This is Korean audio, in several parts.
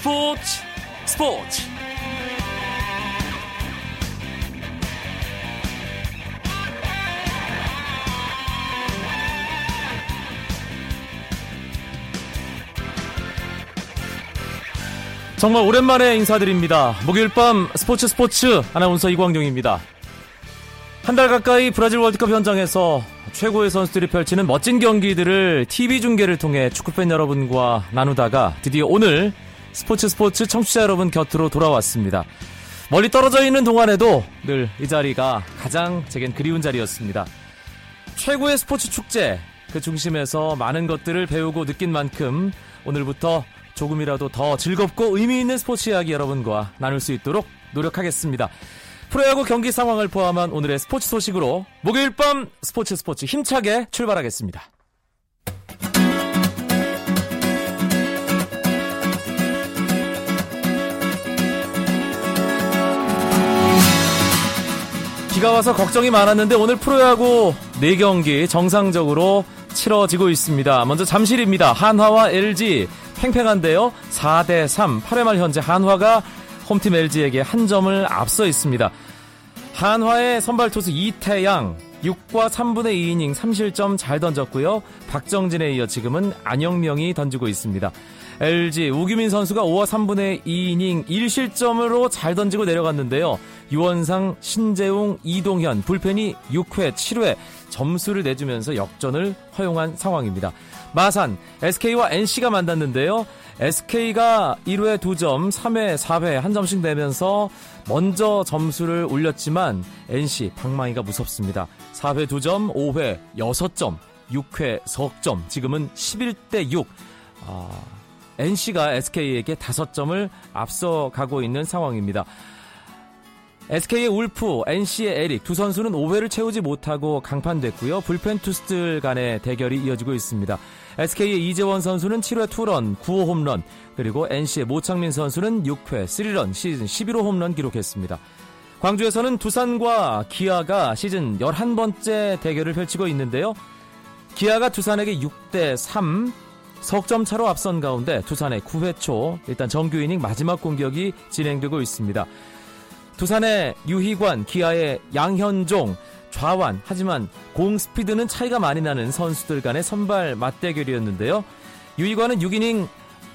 스포츠 스포츠 정말 오랜만에 인사드립니다. 목요일 밤 스포츠 스포츠 아나운서 이광용입니다. 한 달 가까이 브라질 월드컵 현장에서 최고의 선수들이 펼치는 멋진 경기들을 TV 중계를 통해 축구팬 여러분과 나누다가 드디어 오늘 스포츠 스포츠 청취자 여러분 곁으로 돌아왔습니다. 멀리 떨어져 있는 동안에도 늘 이 자리가 가장 제겐 그리운 자리였습니다. 최고의 스포츠 축제 그 중심에서 많은 것들을 배우고 느낀 만큼 오늘부터 조금이라도 더 즐겁고 의미 있는 스포츠 이야기 여러분과 나눌 수 있도록 노력하겠습니다. 프로야구 경기 상황을 포함한 오늘의 스포츠 소식으로 목요일 밤 스포츠 스포츠 힘차게 출발하겠습니다. 비가 와서 걱정이 많았는데 오늘 프로야구 4경기 정상적으로 치러지고 있습니다. 먼저 잠실입니다. 한화와 LG 팽팽한데요. 4대 3 8회 말 현재 한화가 홈팀 LG에게 한 점을 앞서 있습니다. 한화의 선발 투수 이태양 6과 3분의 2이닝 3실점 잘 던졌고요. 박정진에 이어 지금은 안영명이 던지고 있습니다. LG 우규민 선수가 5와 3분의 2이닝 1실점으로 잘 던지고 내려갔는데요. 유원상, 신재웅, 이동현 불펜이 6회, 7회 점수를 내주면서 역전을 허용한 상황입니다. 마산, SK와 NC가 만났는데요. SK가 1회 2점, 3회 4회 한 점씩 내면서 먼저 점수를 올렸지만 NC 방망이가 무섭습니다. 4회 2점, 5회 6점, 6회 석점, 지금은 11대 6. 아, NC가 SK에게 5점을 앞서가고 있는 상황입니다. SK의 울프, NC의 에릭 두 선수는 5회를 채우지 못하고 강판됐고요. 불펜 투수들 간의 대결이 이어지고 있습니다. SK의 이재원 선수는 7회 투런, 9호 홈런, 그리고 NC의 모창민 선수는 6회 3런 시즌 11호 홈런 기록했습니다. 광주에서는 두산과 기아가 시즌 11번째 대결을 펼치고 있는데요. 기아가 두산에게 6대 3 석점 차로 앞선 가운데 두산의 9회 초 일단 정규 이닝 마지막 공격이 진행되고 있습니다. 두산의 유희관, 기아의 양현종, 좌완 하지만 공 스피드는 차이가 많이 나는 선수들 간의 선발 맞대결이었는데요. 유희관은 6이닝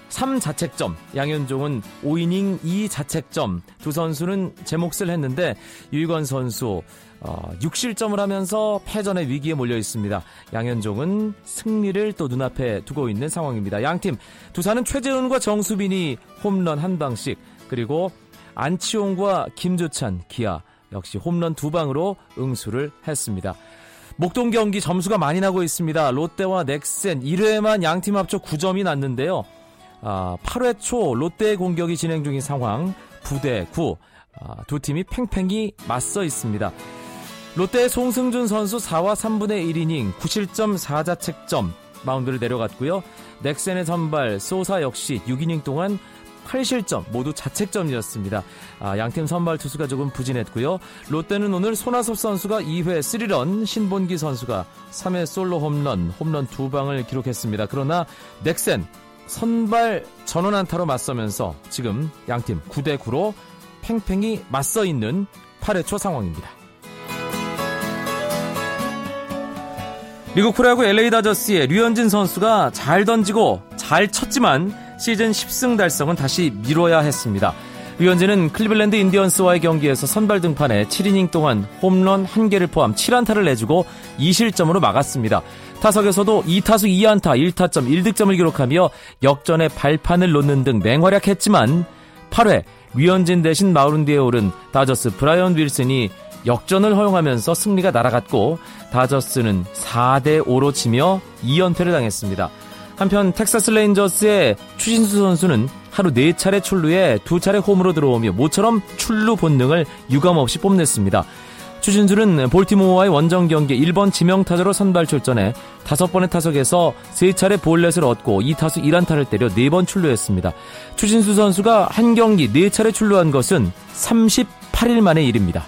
3자책점, 양현종은 5이닝 2자책점. 두 선수는 제 몫을 했는데 유희관 선수 어, 6실점을 하면서 패전의 위기에 몰려 있습니다. 양현종은 승리를 또 눈앞에 두고 있는 상황입니다. 양팀 두산은 최재훈과 정수빈이 홈런 한 방씩 그리고 안치홍과 김주찬, 기아 역시 홈런 두 방으로 응수를 했습니다. 목동 경기 점수가 많이 나고 있습니다. 롯데와 넥센 1회만 양팀 합쳐 9점이 났는데요. 아, 8회 초 롯데의 공격이 진행 중인 상황 9대 9. 아, 두 팀이 팽팽히 맞서 있습니다. 롯데의 송승준 선수 4와 3분의 1이닝 9실점 4자책점 마운드를 내려갔고요. 넥센의 선발 소사 역시 6이닝 동안 8실점 모두 자책점이었습니다. 아, 양팀 선발 투수가 조금 부진했고요. 롯데는 오늘 손아섭 선수가 2회 3런, 신본기 선수가 3회 솔로 홈런, 홈런 두 방을 기록했습니다. 그러나 넥센 선발 전원 안타로 맞서면서 지금 양팀 9대 9로 팽팽히 맞서 있는 8회 초 상황입니다. 미국 프로야구 LA 다저스의 류현진 선수가 잘 던지고 잘 쳤지만 시즌 10승 달성은 다시 미뤄야 했습니다. 류현진은 클리블랜드 인디언스와의 경기에서 선발 등판에 7이닝 동안 홈런 1개를 포함 7안타를 내주고 2실점으로 막았습니다. 타석에서도 2타수 2안타 1타점 1득점을 기록하며 역전의 발판을 놓는 등 맹활약했지만 8회 류현진 대신 마운드에 오른 다저스 브라이언 윌슨이 역전을 허용하면서 승리가 날아갔고 다저스는 4대 5로 지며 2연패를 당했습니다. 한편 텍사스 레인저스의 추신수 선수는 하루 4차례 출루에 2차례 홈으로 들어오며 모처럼 출루 본능을 유감없이 뽐냈습니다. 추신수는 볼티모어와의 원정 경기 1번 지명타자로 선발 출전해 5번의 타석에서 3차례 볼넷을 얻고 2타수 1안타를 때려 4번 출루했습니다. 추신수 선수가 한 경기 4차례 출루한 것은 38일 만의 일입니다.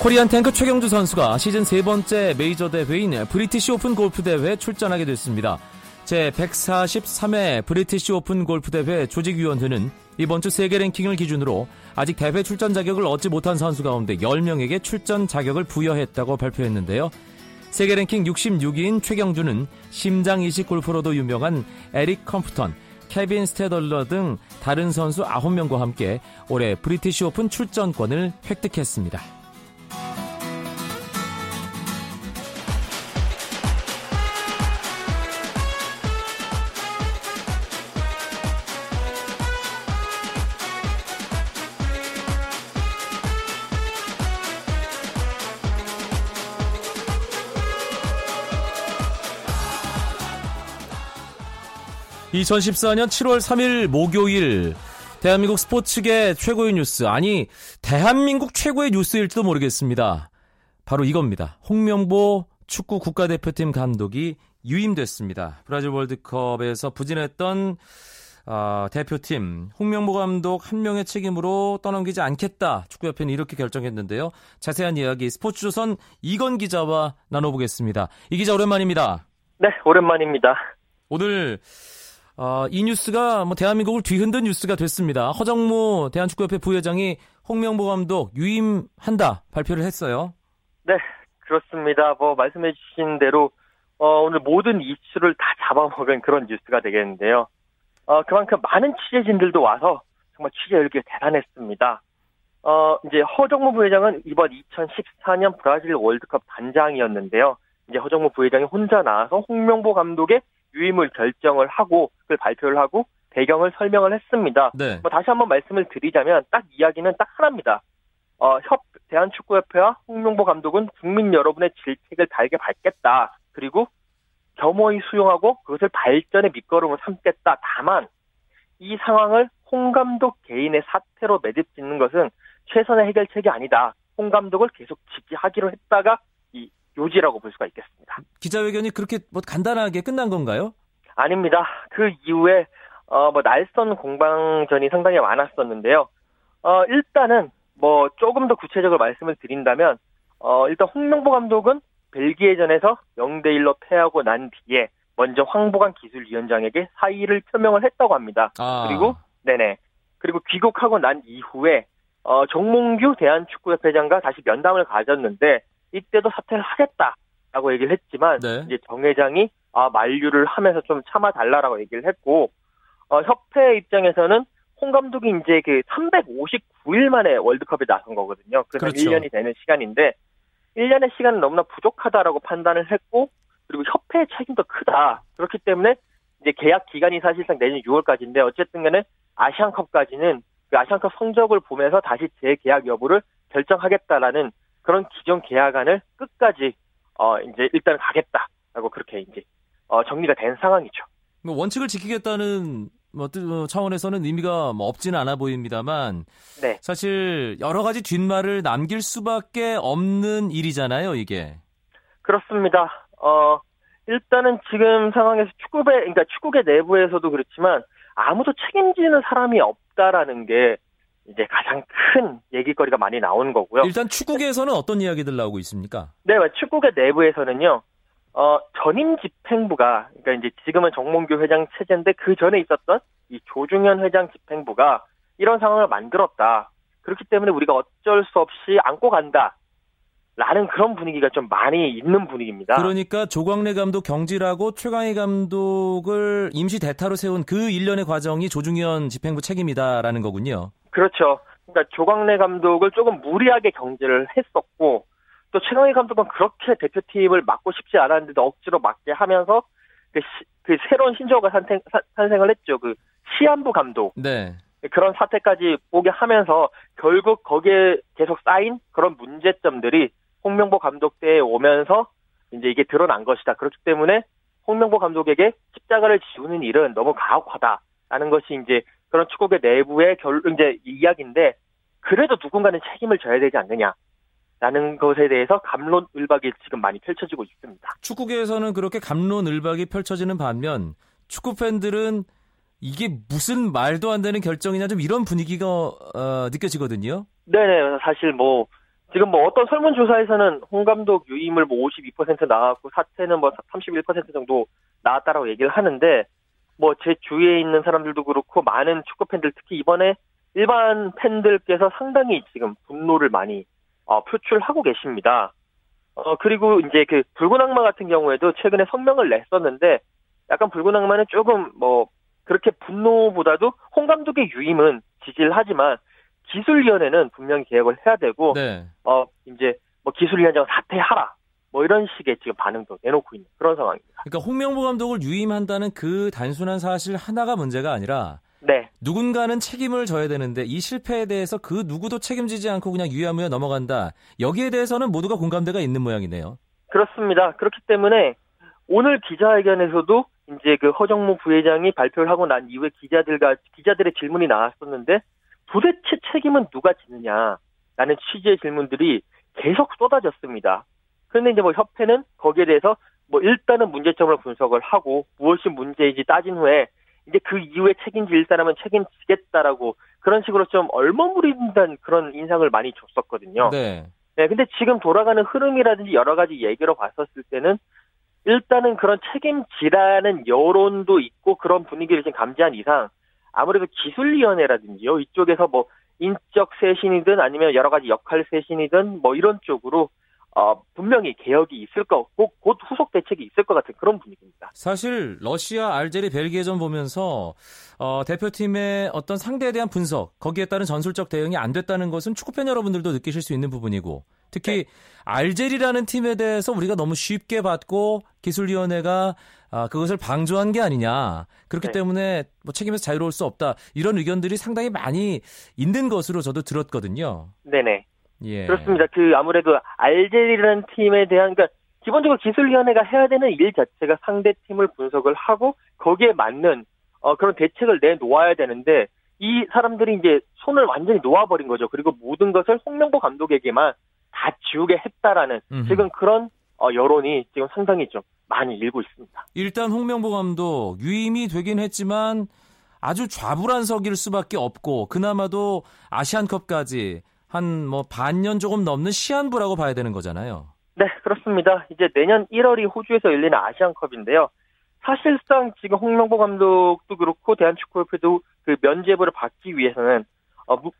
코리안 탱크 최경주 선수가 시즌 세 번째 메이저 대회인 브리티시 오픈 골프 대회에 출전하게 됐습니다. 제143회 브리티시 오픈 골프 대회 조직위원회는 이번 주 세계 랭킹을 기준으로 아직 대회 출전 자격을 얻지 못한 선수 가운데 10명에게 출전 자격을 부여했다고 발표했는데요. 세계 랭킹 66위인 최경주는 심장 이식 골프로도 유명한 에릭 컴프턴, 케빈 스태들러 등 다른 선수 9명과 함께 올해 브리티시 오픈 출전권을 획득했습니다. 2014년 7월 3일 목요일 대한민국 스포츠계 최고의 뉴스 아니 대한민국 최고의 뉴스일지도 모르겠습니다. 바로 이겁니다. 홍명보 축구 국가대표팀 감독이 유임됐습니다. 브라질 월드컵에서 부진했던 어, 대표팀 홍명보 감독 한 명의 책임으로 떠넘기지 않겠다. 축구협회는 이렇게 결정했는데요. 자세한 이야기 스포츠조선 이건 기자와 나눠보겠습니다. 이 기자 오랜만입니다. 네, 오랜만입니다. 오늘 어, 이 뉴스가 뭐 대한민국을 뒤흔든 뉴스가 됐습니다. 허정무 대한축구협회 부회장이 홍명보 감독 유임한다 발표를 했어요. 네, 그렇습니다. 뭐 말씀해 주신 대로 어, 오늘 모든 이슈를 다 잡아먹은 그런 뉴스가 되겠는데요. 어, 그만큼 많은 취재진들도 와서 정말 취재 열기가 대단했습니다. 어, 이제 허정무 부회장은 이번 2014년 브라질 월드컵 단장이었는데요. 이제 허정무 부회장이 혼자 나와서 홍명보 감독의 유임을 결정을 하고 그걸 발표를 하고 배경을 설명을 했습니다. 네. 뭐 다시 한번 말씀을 드리자면 딱 이야기는 딱 하나입니다. 어, 협 대한축구협회와 홍명보 감독은 국민 여러분의 질책을 달게 받겠다. 그리고 겸허히 수용하고 그것을 발전의 밑거름을 삼겠다. 다만 이 상황을 홍 감독 개인의 사태로 매듭짓는 것은 최선의 해결책이 아니다. 홍 감독을 계속 지지하기로 했다가 요지라고 볼 수가 있겠습니다. 기자회견이 그렇게 뭐 간단하게 끝난 건가요? 아닙니다. 그 이후에 어, 뭐 날선 공방전이 상당히 많았었는데요. 어, 일단은 뭐 조금 더 구체적으로 말씀을 드린다면 어, 일단 홍명보 감독은 벨기에전에서 0대 1로 패하고 난 뒤에 먼저 황보관 기술위원장에게 사의를 표명을 했다고 합니다. 아. 그리고 네네. 그리고 귀국하고 난 이후에 어, 정몽규 대한축구협회장과 다시 면담을 가졌는데 이때도 사퇴를 하겠다라고 얘기를 했지만 네. 이제 정 회장이 아 만류를 하면서 좀 참아달라라고 얘기를 했고 어, 협회 입장에서는 홍 감독이 이제 그 359일 만에 월드컵에 나선 거거든요. 그래서 그렇죠. 1년이 되는 시간인데 1년의 시간은 너무나 부족하다라고 판단을 했고 그리고 협회의 책임도 크다. 그렇기 때문에 이제 계약 기간이 사실상 내년 6월까지인데 어쨌든 간에 아시안컵까지는 그 아시안컵 성적을 보면서 다시 재계약 여부를 결정하겠다라는 그런 기존 계약안을 끝까지 어 이제 일단 가겠다라고 그렇게 이제 어 정리가 된 상황이죠. 뭐 원칙을 지키겠다는 뭐 차원에서는 의미가 뭐 없지는 않아 보입니다만 네. 사실 여러 가지 뒷말을 남길 수밖에 없는 일이잖아요, 이게. 그렇습니다. 어 일단은 지금 상황에서 축구배 그러니까 축구계 내부에서도 그렇지만 아무도 책임지는 사람이 없다라는 게 이제 가장 큰 얘기거리가 많이 나오는 거고요. 일단 축구계에서는 어떤 이야기들 나오고 있습니까? 네, 축구계 내부에서는요. 어, 전임 집행부가 그러니까 이제 지금은 정몽규 회장 체제인데 그 전에 있었던 이 조중현 회장 집행부가 이런 상황을 만들었다. 그렇기 때문에 우리가 어쩔 수 없이 안고 간다. 라는 그런 분위기가 좀 많이 있는 분위기입니다. 그러니까 조광래 감독 경질하고 최강희 감독을 임시 대타로 세운 그 일련의 과정이 조중현 집행부 책임이다라는 거군요. 그렇죠. 그러니까 조광래 감독을 조금 무리하게 경질을 했었고 또 최강희 감독은 그렇게 대표팀을 맡고 싶지 않았는데도 억지로 맡게 하면서 그, 시, 그 새로운 신조어가 탄생, 탄생을 했죠. 그 시한부 감독. 네. 그런 사태까지 보게 하면서 결국 거기에 계속 쌓인 그런 문제점들이 홍명보 감독 때에 오면서 이제 이게 드러난 것이다. 그렇기 때문에 홍명보 감독에게 십자가를 지우는 일은 너무 가혹하다라는 것이 이제 그런 축구계 내부의 결 이제 이야기인데 그래도 누군가는 책임을 져야 되지 않느냐. 라는 것에 대해서 감론을박이 지금 많이 펼쳐지고 있습니다. 축구계에서는 그렇게 감론을박이 펼쳐지는 반면 축구 팬들은 이게 무슨 말도 안 되는 결정이냐 좀 이런 분위기가 어, 느껴지거든요. 네네 사실 뭐 지금 뭐 어떤 설문조사에서는 홍 감독 유임을 뭐 52% 나왔고 사퇴는 뭐 31% 정도 나왔다라고 얘기를 하는데 뭐 제 주위에 있는 사람들도 그렇고 많은 축구 팬들 특히 이번에 일반 팬들께서 상당히 지금 분노를 많이 어, 표출하고 계십니다. 어 그리고 이제 그 붉은 악마 같은 경우에도 최근에 성명을 냈었는데 약간 붉은 악마는 조금 뭐 그렇게 분노보다도 홍 감독의 유임은 지지를 하지만 기술위원회는 분명히 개혁을 해야 되고 네. 어 이제 뭐 기술위원장 사퇴하라 뭐 이런 식의 지금 반응도 내놓고 있는 그런 상황입니다. 그러니까 홍명보 감독을 유임한다는 그 단순한 사실 하나가 문제가 아니라 네, 누군가는 책임을 져야 되는데 이 실패에 대해서 그 누구도 책임지지 않고 그냥 유야무야 넘어간다. 여기에 대해서는 모두가 공감대가 있는 모양이네요. 그렇습니다. 그렇기 때문에 오늘 기자회견에서도 이제 그 허정무 부회장이 발표를 하고 난 이후에 기자들과 기자들의 질문이 나왔었는데 도대체 책임은 누가 지느냐라는 취지의 질문들이 계속 쏟아졌습니다. 그런데 이제 뭐 협회는 거기에 대해서 뭐 일단은 문제점을 분석을 하고 무엇이 문제인지 따진 후에 이제 그 이후에 책임질 사람은 책임지겠다라고 그런 식으로 좀 얼머무린다는 그런 인상을 많이 줬었거든요. 네. 네, 근데 지금 돌아가는 흐름이라든지 여러 가지 얘기로 봤었을 때는 일단은 그런 책임지라는 여론도 있고 그런 분위기를 지금 감지한 이상 아무래도 기술위원회라든지요 이쪽에서 뭐 인적 쇄신이든 아니면 여러 가지 역할 쇄신이든 뭐 이런 쪽으로 어 분명히 개혁이 있을 거고 곧 후속 대책이 있을 것 같은 그런 분위기입니다. 사실 러시아, 알제리, 벨기에전 보면서 어, 대표팀의 어떤 상대에 대한 분석, 거기에 따른 전술적 대응이 안 됐다는 것은 축구팬 여러분들도 느끼실 수 있는 부분이고 특히 알제리라는 팀에 대해서 우리가 너무 쉽게 받고 기술위원회가 아, 그것을 방조한 게 아니냐. 그렇기 네. 때문에 뭐 책임에서 자유로울 수 없다. 이런 의견들이 상당히 많이 있는 것으로 저도 들었거든요. 네네. 예. 그렇습니다. 그 아무래도 알제리라는 팀에 대한 그러니까 기본적으로 기술위원회가 해야 되는 일 자체가 상대 팀을 분석을 하고 거기에 맞는 어, 그런 대책을 내놓아야 되는데 이 사람들이 이제 손을 완전히 놓아버린 거죠. 그리고 모든 것을 홍명보 감독에게만 다 지우게 했다라는 음흠. 지금 그런 어, 여론이 지금 상당히 좀 많이 일고 있습니다. 일단 홍명보 감독 유임이 되긴 했지만 아주 좌불안석일 수밖에 없고 그나마도 아시안컵까지 한 뭐 반년 조금 넘는 시한부라고 봐야 되는 거잖아요. 네, 그렇습니다. 이제 내년 1월이 호주에서 열리는 아시안컵인데요. 사실상 지금 홍명보 감독도 그렇고 대한축구협회도 그 면제부를 받기 위해서는 어, 무-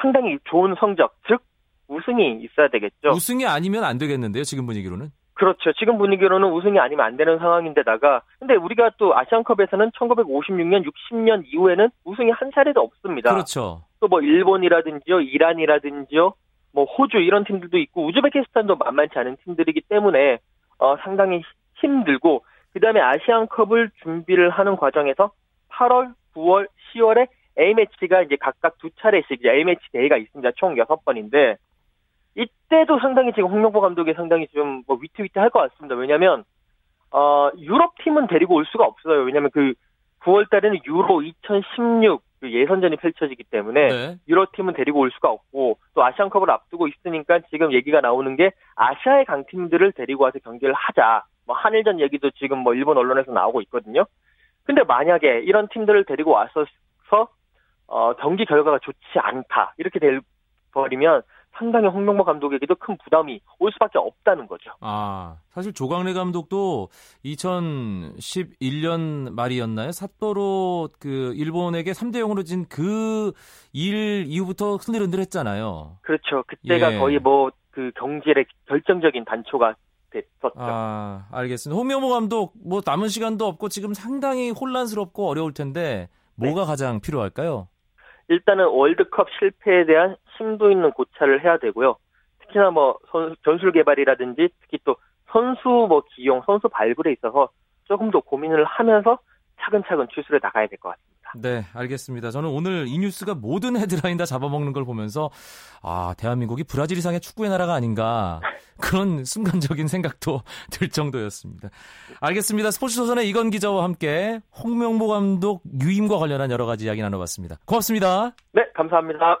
상당히 좋은 성적, 즉 우승이 있어야 되겠죠. 우승이 아니면 안 되겠는데요, 지금 분위기로는. 그렇죠. 지금 분위기로는 우승이 아니면 안 되는 상황인데다가 근데 우리가 또 아시안컵에서는 1956년, 60년 이후에는 우승이 한 차례도 없습니다. 그렇죠. 또 뭐 일본이라든지요, 이란이라든지요, 뭐 호주 이런 팀들도 있고 우즈베키스탄도 만만치 않은 팀들이기 때문에 어, 상당히 힘들고 그다음에 아시안컵을 준비를 하는 과정에서 8월, 9월, 10월에 A 매치가 이제 각각 두 차례씩 이제 A 매치 대회가 있습니다. 총 6번인데 이때도 상당히 지금 홍명보 감독이 상당히 좀 뭐 위태위태할 것 같습니다. 왜냐하면 어, 유럽 팀은 데리고 올 수가 없어요. 왜냐하면 그 9월 달에는 유로 2016그 예선전이 펼쳐지기 때문에 네. 유럽 팀은 데리고 올 수가 없고 또 아시안컵을 앞두고 있으니까 지금 얘기가 나오는 게 아시아의 강팀들을 데리고 와서 경기를 하자. 뭐 한일전 얘기도 지금 뭐 일본 언론에서 나오고 있거든요. 근데 만약에 이런 팀들을 데리고 와서 어, 경기 결과가 좋지 않다 이렇게 돼 버리면 상당히 홍명보 감독에게도 큰 부담이 올 수밖에 없다는 거죠. 아, 사실 조광래 감독도 2011년 말이었나요? 삿포로 그 일본에게 3대 0으로 진 그 일 이후부터 흔들흔들했잖아요. 그렇죠. 그때가 예. 거의 뭐 그 경질의 결정적인 단초가 됐었죠. 아, 알겠습니다. 홍명보 감독 뭐 남은 시간도 없고 지금 상당히 혼란스럽고 어려울 텐데 뭐가 가장 필요할까요? 일단은 월드컵 실패에 대한 심도 있는 고찰을 해야 되고요. 특히나 뭐 선- 전술 개발이라든지 특히 또 선수 뭐 기용, 선수 발굴에 있어서 조금 더 고민을 하면서 차근차근 추스려 나가야 될 것 같습니다. 네, 알겠습니다. 저는 오늘 이 뉴스가 모든 헤드라인 다 잡아먹는 걸 보면서 아, 대한민국이 브라질 이상의 축구의 나라가 아닌가 그런 순간적인 생각도 들 정도였습니다. 알겠습니다. 스포츠조선의 이건 기자와 함께 홍명보 감독 유임과 관련한 여러 가지 이야기 나눠봤습니다. 고맙습니다. 네, 감사합니다.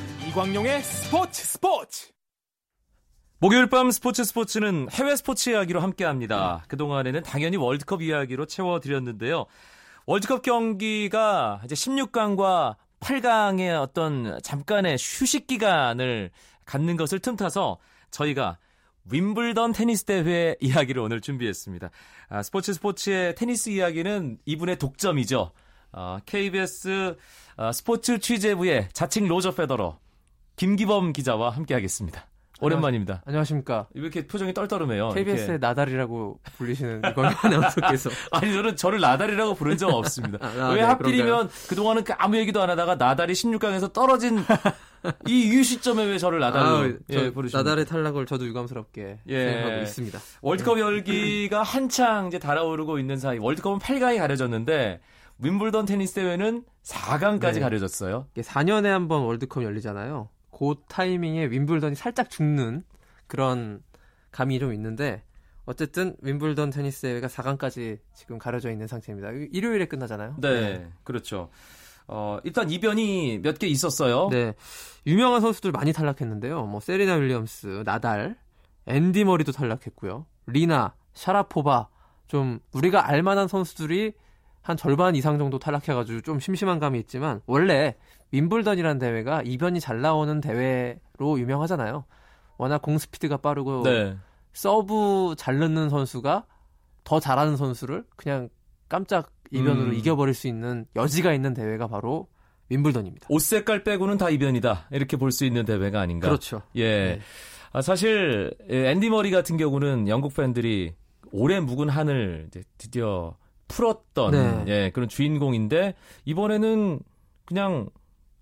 이광용의 스포츠 스포츠 목요일 밤 스포츠 스포츠는 해외 스포츠 이야기로 함께 합니다. 그동안에는 당연히 월드컵 이야기로 채워드렸는데요. 월드컵 경기가 이제 16강과 8강의 어떤 잠깐의 휴식 기간을 갖는 것을 틈타서 저희가 윈블던 테니스 대회 이야기를 오늘 준비했습니다. 아, 스포츠 스포츠의 테니스 이야기는 이분의 독점이죠. 어, KBS 어, 스포츠 취재부의 자칭 로저 페더러 김기범 기자와 함께하겠습니다. 오랜만입니다. 안녕하십니까. 왜 이렇게 표정이 떨떠름해요? KBS의 이렇게. 나달이라고 불리시는 이광용 아나운서께서. 아니 저는 저를 나달이라고 부른 적 없습니다. 아, 왜 네, 하필이면 그런가요? 그동안은 그 아무 얘기도 안 하다가 나달이 16강에서 떨어진 이 이유 시점에 왜 저를 나달로 아, 예, 저 부르십니까? 나달의 탈락을 저도 유감스럽게 예. 생각하고 있습니다. 월드컵 열기가 한창 이제 달아오르고 있는 사이 월드컵은 8강이 가려졌는데 윈블던 테니스 대회는 4강까지 네. 가려졌어요. 이게 4년에 한 번 월드컵 열리잖아요. 그 타이밍에 윈블던이 살짝 죽는 그런 감이 좀 있는데 어쨌든 윈블던 테니스 대회가 4강까지 지금 가려져 있는 상태입니다. 일요일에 끝나잖아요. 네, 그렇죠. 어, 일단 이변이 몇 개 있었어요. 네. 유명한 선수들 많이 탈락했는데요. 뭐 세리나 윌리엄스, 나달, 앤디 머리도 탈락했고요. 리나, 샤라포바 좀 우리가 알만한 선수들이 한 절반 이상 정도 탈락해가지고 좀 심심한 감이 있지만 원래 윈블던이라는 대회가 이변이 잘 나오는 대회로 유명하잖아요. 워낙 공 스피드가 빠르고 네. 서브 잘 넣는 선수가 더 잘하는 선수를 그냥 깜짝 이변으로 음. 이겨버릴 수 있는 여지가 있는 대회가 바로 윈블던입니다. 옷 색깔 빼고는 다 이변이다. 이렇게 볼 수 있는 대회가 아닌가. 그렇죠. 예. 네. 아, 사실 예, 앤디 머리 같은 경우는 영국 팬들이 오래 묵은 한을 이제 드디어 풀었던 네. 예, 그런 주인공인데 이번에는 그냥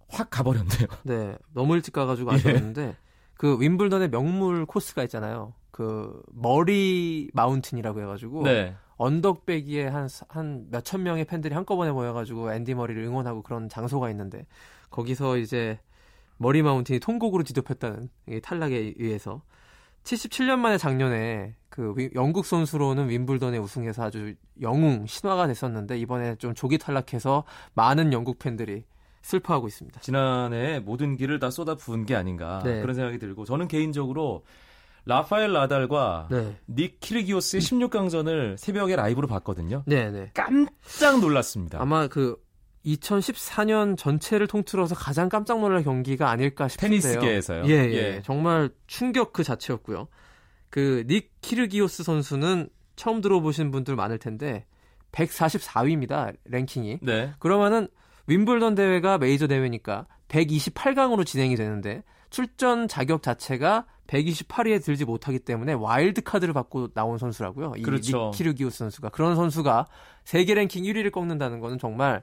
확 가버렸네요. 네, 너무 일찍 가가지고 예. 아쉬웠는데 그 윈블던의 명물 코스가 있잖아요. 그 머리 마운틴이라고 해가지고 네. 언덕배기에 한 한 몇천 명의 팬들이 한꺼번에 모여가지고 앤디 머리를 응원하고 그런 장소가 있는데 거기서 이제 머리 마운틴이 통곡으로 뒤덮였다는 이 탈락에 의해서 77년 만에 작년에 그 위- 영국 선수로는 윈블던에 우승해서 아주 영웅 신화가 됐었는데 이번에 좀 조기 탈락해서 많은 영국 팬들이 슬퍼하고 있습니다. 지난해 모든 길을 다 쏟아 부은 게 아닌가 네. 그런 생각이 들고 저는 개인적으로 라파엘 나달과 네, 닉 키르기오스의 16강전을 새벽에 라이브로 봤거든요. 네, 네. 깜짝 놀랐습니다. 아마 그 2014년 전체를 통틀어서 가장 깜짝 놀랄 경기가 아닐까 싶은데요. 테니스계에서요. 예, 예, 예. 정말 충격 그 자체였고요. 그 닉 키르기오스 선수는 처음 들어보신 분들 많을 텐데 144위입니다. 랭킹이. 네. 그러면은 윈블던 대회가 메이저 대회니까 128강으로 진행이 되는데 출전 자격 자체가 128위에 들지 못하기 때문에 와일드 카드를 받고 나온 선수라고요. 이 그렇죠. 닉 키르기오스 선수가 그런 선수가 세계 랭킹 1위를 꺾는다는 거는 정말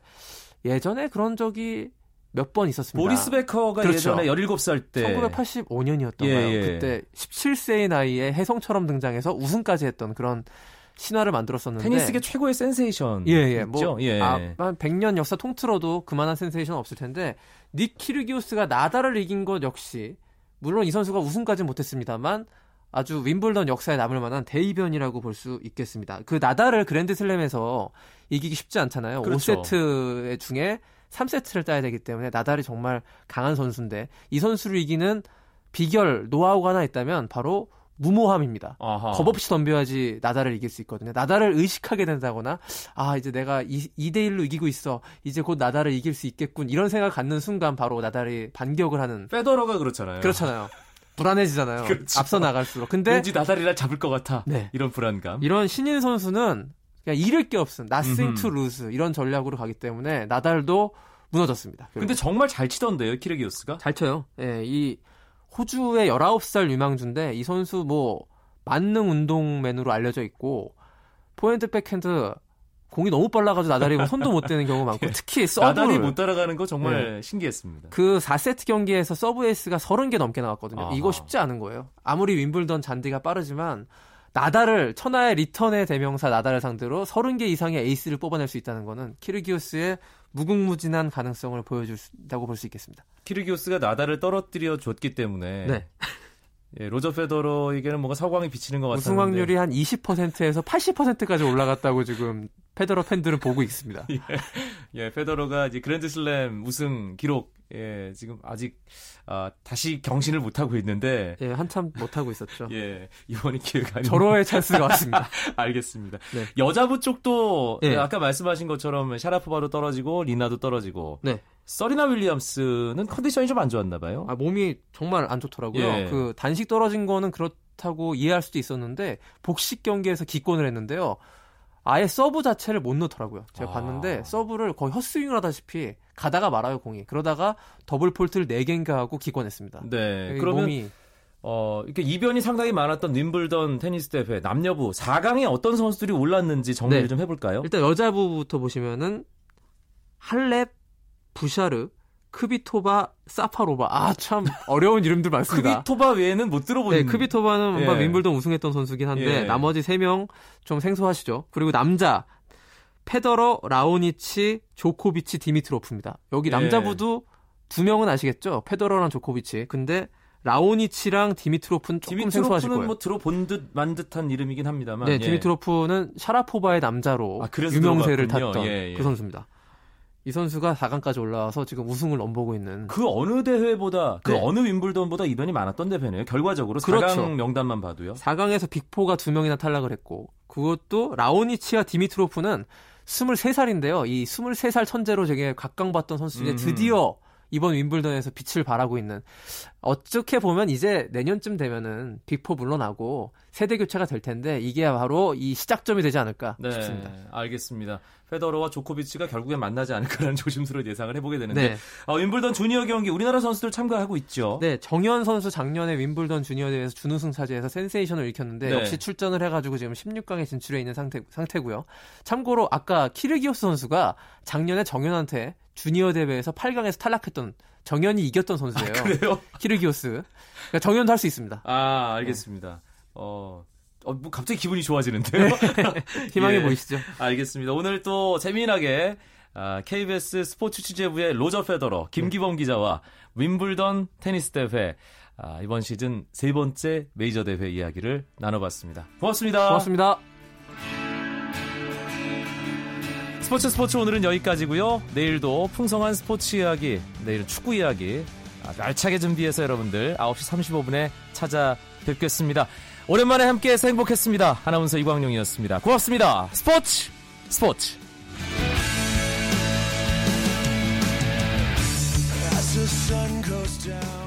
예전에 그런 적이 몇 번 있었습니다. 보리스 베커가 그렇죠. 예전에 17살 때 1985년이었던가요. 예, 예. 그때 17세의 나이에 혜성처럼 등장해서 우승까지 했던 그런 신화를 만들었었는데 테니스계 최고의 센세이션 예, 예. 뭐? 예. 아, 한 100년 역사 통틀어도 그만한 센세이션 없을 텐데, 닉 키르기오스가 나달을 이긴 것 역시, 물론 이 선수가 우승까지는 못했습니다만, 아주 윈블던 역사에 남을 만한 대이변이라고 볼 수 있겠습니다. 그 나달을 그랜드슬램에서 이기기 쉽지 않잖아요. 그렇죠. 5세트 중에 3세트를 따야 되기 때문에 나달이 정말 강한 선수인데, 이 선수를 이기는 비결, 노하우가 하나 있다면, 바로 무모함입니다. 아하. 겁 없이 덤벼야지 나달을 이길 수 있거든요. 나달을 의식하게 된다거나 아 이제 내가 2, 대 1로 이기고 있어. 이제 곧 나달을 이길 수 있겠군. 이런 생각 갖는 순간 바로 나달이 반격을 하는 페더러가 그렇잖아요. 그렇잖아요. 불안해지잖아요. 그렇죠. 앞서 나갈수록. 근데 왠지 나다리를 잡을 것 같아. 네. 이런 불안감. 이런 신인 선수는 그냥 잃을 게 없음. nothing to lose 이런 전략으로 가기 때문에 나달도 무너졌습니다. 근데 정말 잘 치던데요, 키르기오스가? 잘 쳐요. 예, 이 호주의 19살 유망주인데 이 선수 뭐 만능 운동맨으로 알려져 있고 포핸드 백핸드 공이 너무 빨라가지고 나달이 손도 못 대는 경우가 많고 특히 나달이 서브를 못 따라가는 거 정말 신기했습니다. 그 4세트 경기에서 서브 에이스가 30개 넘게 나왔거든요. 아하. 이거 쉽지 않은 거예요. 아무리 윈블던 잔디가 빠르지만 나달을 천하의 리턴의 대명사 나달을 상대로 30개 이상의 에이스를 뽑아낼 수 있다는 거는 키르기오스의 무궁무진한 가능성을 보여준다고 볼 수 있겠습니다. 키르기오스가 나달을 떨어뜨려 줬기 때문에 네. 예, 로저 페더러에게는 뭔가 서광이 비치는 것 같았는데 우승 확률이 한 20%에서 80%까지 올라갔다고 지금 페더러 팬들은 보고 있습니다. 예, 페더러가 이제 그랜드슬램 우승 기록 예, 지금 아직 아, 다시 경신을 못 하고 있는데 예, 한참 못 하고 있었죠. 예, 이번이 기회가 절호의 찬스가 왔습니다. 알겠습니다. 네. 여자부 쪽도 예. 아까 말씀하신 것처럼 샤라포바도 떨어지고 리나도 떨어지고 네. 서리나 윌리엄스는 컨디션이 좀 안 좋았나 봐요. 아, 몸이 정말 안 좋더라고요. 예. 그 단식 떨어진 거는 그렇다고 이해할 수도 있었는데 복식 경기에서 기권을 했는데요. 아예 서브 자체를 못 넣더라고요. 제가 아. 봤는데 서브를 거의 헛스윙을 하다시피 가다가 말아요 공이. 그러다가 더블 폴트를 4 개인가 하고 기권했습니다. 네. 이 그러면 몸이 어, 이렇게 이변이 상당히 많았던 윈블던 테니스 대회 남녀부 4강에 어떤 선수들이 올랐는지 정리를 네. 좀 해볼까요? 일단 여자부부터 보시면은 할렙, 부샤르, 크비토바, 사파로바. 아 참 어려운 이름들 많습니다. 크비토바 외에는 못 들어본. 네, 크비토바는 예. 뭐 윈블던 우승했던 선수긴 한데 예. 나머지 3명 좀 생소하시죠. 그리고 남자 페더러, 라오니치, 조코비치, 디미트로프입니다. 여기 예. 남자부도 두 명은 아시겠죠? 페더러랑 조코비치. 근데 라오니치랑 디미트로프는 조금 생소하실 디미트로프는 거예요. 뭐 들어본 듯만 듯한 이름이긴 합니다만. 네, 예. 디미트로프는 샤라포바의 남자로 아, 유명세를 들어갔군요. 탔던 예, 예. 그 선수입니다. 이 선수가 4강까지 올라와서 지금 우승을 넘보고 있는 그 어느 대회보다 그 네. 어느 윈블던보다 이변이 많았던 대회네요. 결과적으로 그렇죠. 4강 명단만 봐도요. 4강에서 빅포가 두 명이나 탈락을 했고 그것도 라오니치와 디미트로프는 23살인데요. 이 23살 천재로 되게 각광받던 선수 중에 음흠. 드디어 이번 윈블던에서 빛을 발하고 있는 어떻게 보면 이제 내년쯤 되면은 빅포 물러나고 세대 교체가 될 텐데 이게 바로 이 시작점이 되지 않을까 네, 싶습니다. 알겠습니다. 페더러와 조코비치가 결국엔 만나지 않을까라는 조심스러운 예상을 해보게 되는데 네. 어, 윈블던 주니어 경기 우리나라 선수들 참가하고 있죠. 네, 정현 선수 작년에 윈블던 주니어 대회에서 준우승 차지해서 센세이션을 일으켰는데 네. 역시 출전을 해가지고 지금 16강에 진출해 있는 상태, 상태고요. 참고로 아까 키르기오스 선수가 작년에 정현한테 주니어 대회에서 8강에서 탈락했던 정현이 이겼던 선수예요. 그래요? 키르기오스. 그러니까 정현도 할 수 있습니다. 아, 알겠습니다. 어, 어, 뭐 갑자기 기분이 좋아지는데요. 희망해 예. 보이시죠? 알겠습니다. 오늘 또 재미나게 아, KBS 스포츠 취재부의 로저 페더러, 김기범 기자와 윈블던 테니스 대회 아, 이번 시즌 세 번째 메이저 대회 이야기를 나눠봤습니다. 고맙습니다. 고맙습니다. 스포츠 스포츠 오늘은 여기까지고요. 내일도 풍성한 스포츠 이야기, 내일은 축구 이야기 알차게 준비해서 여러분들 9시 35분에 찾아뵙겠습니다. 오랜만에 함께해서 행복했습니다. 아나운서 이광용이었습니다. 고맙습니다. 스포츠 스포츠 sun goes down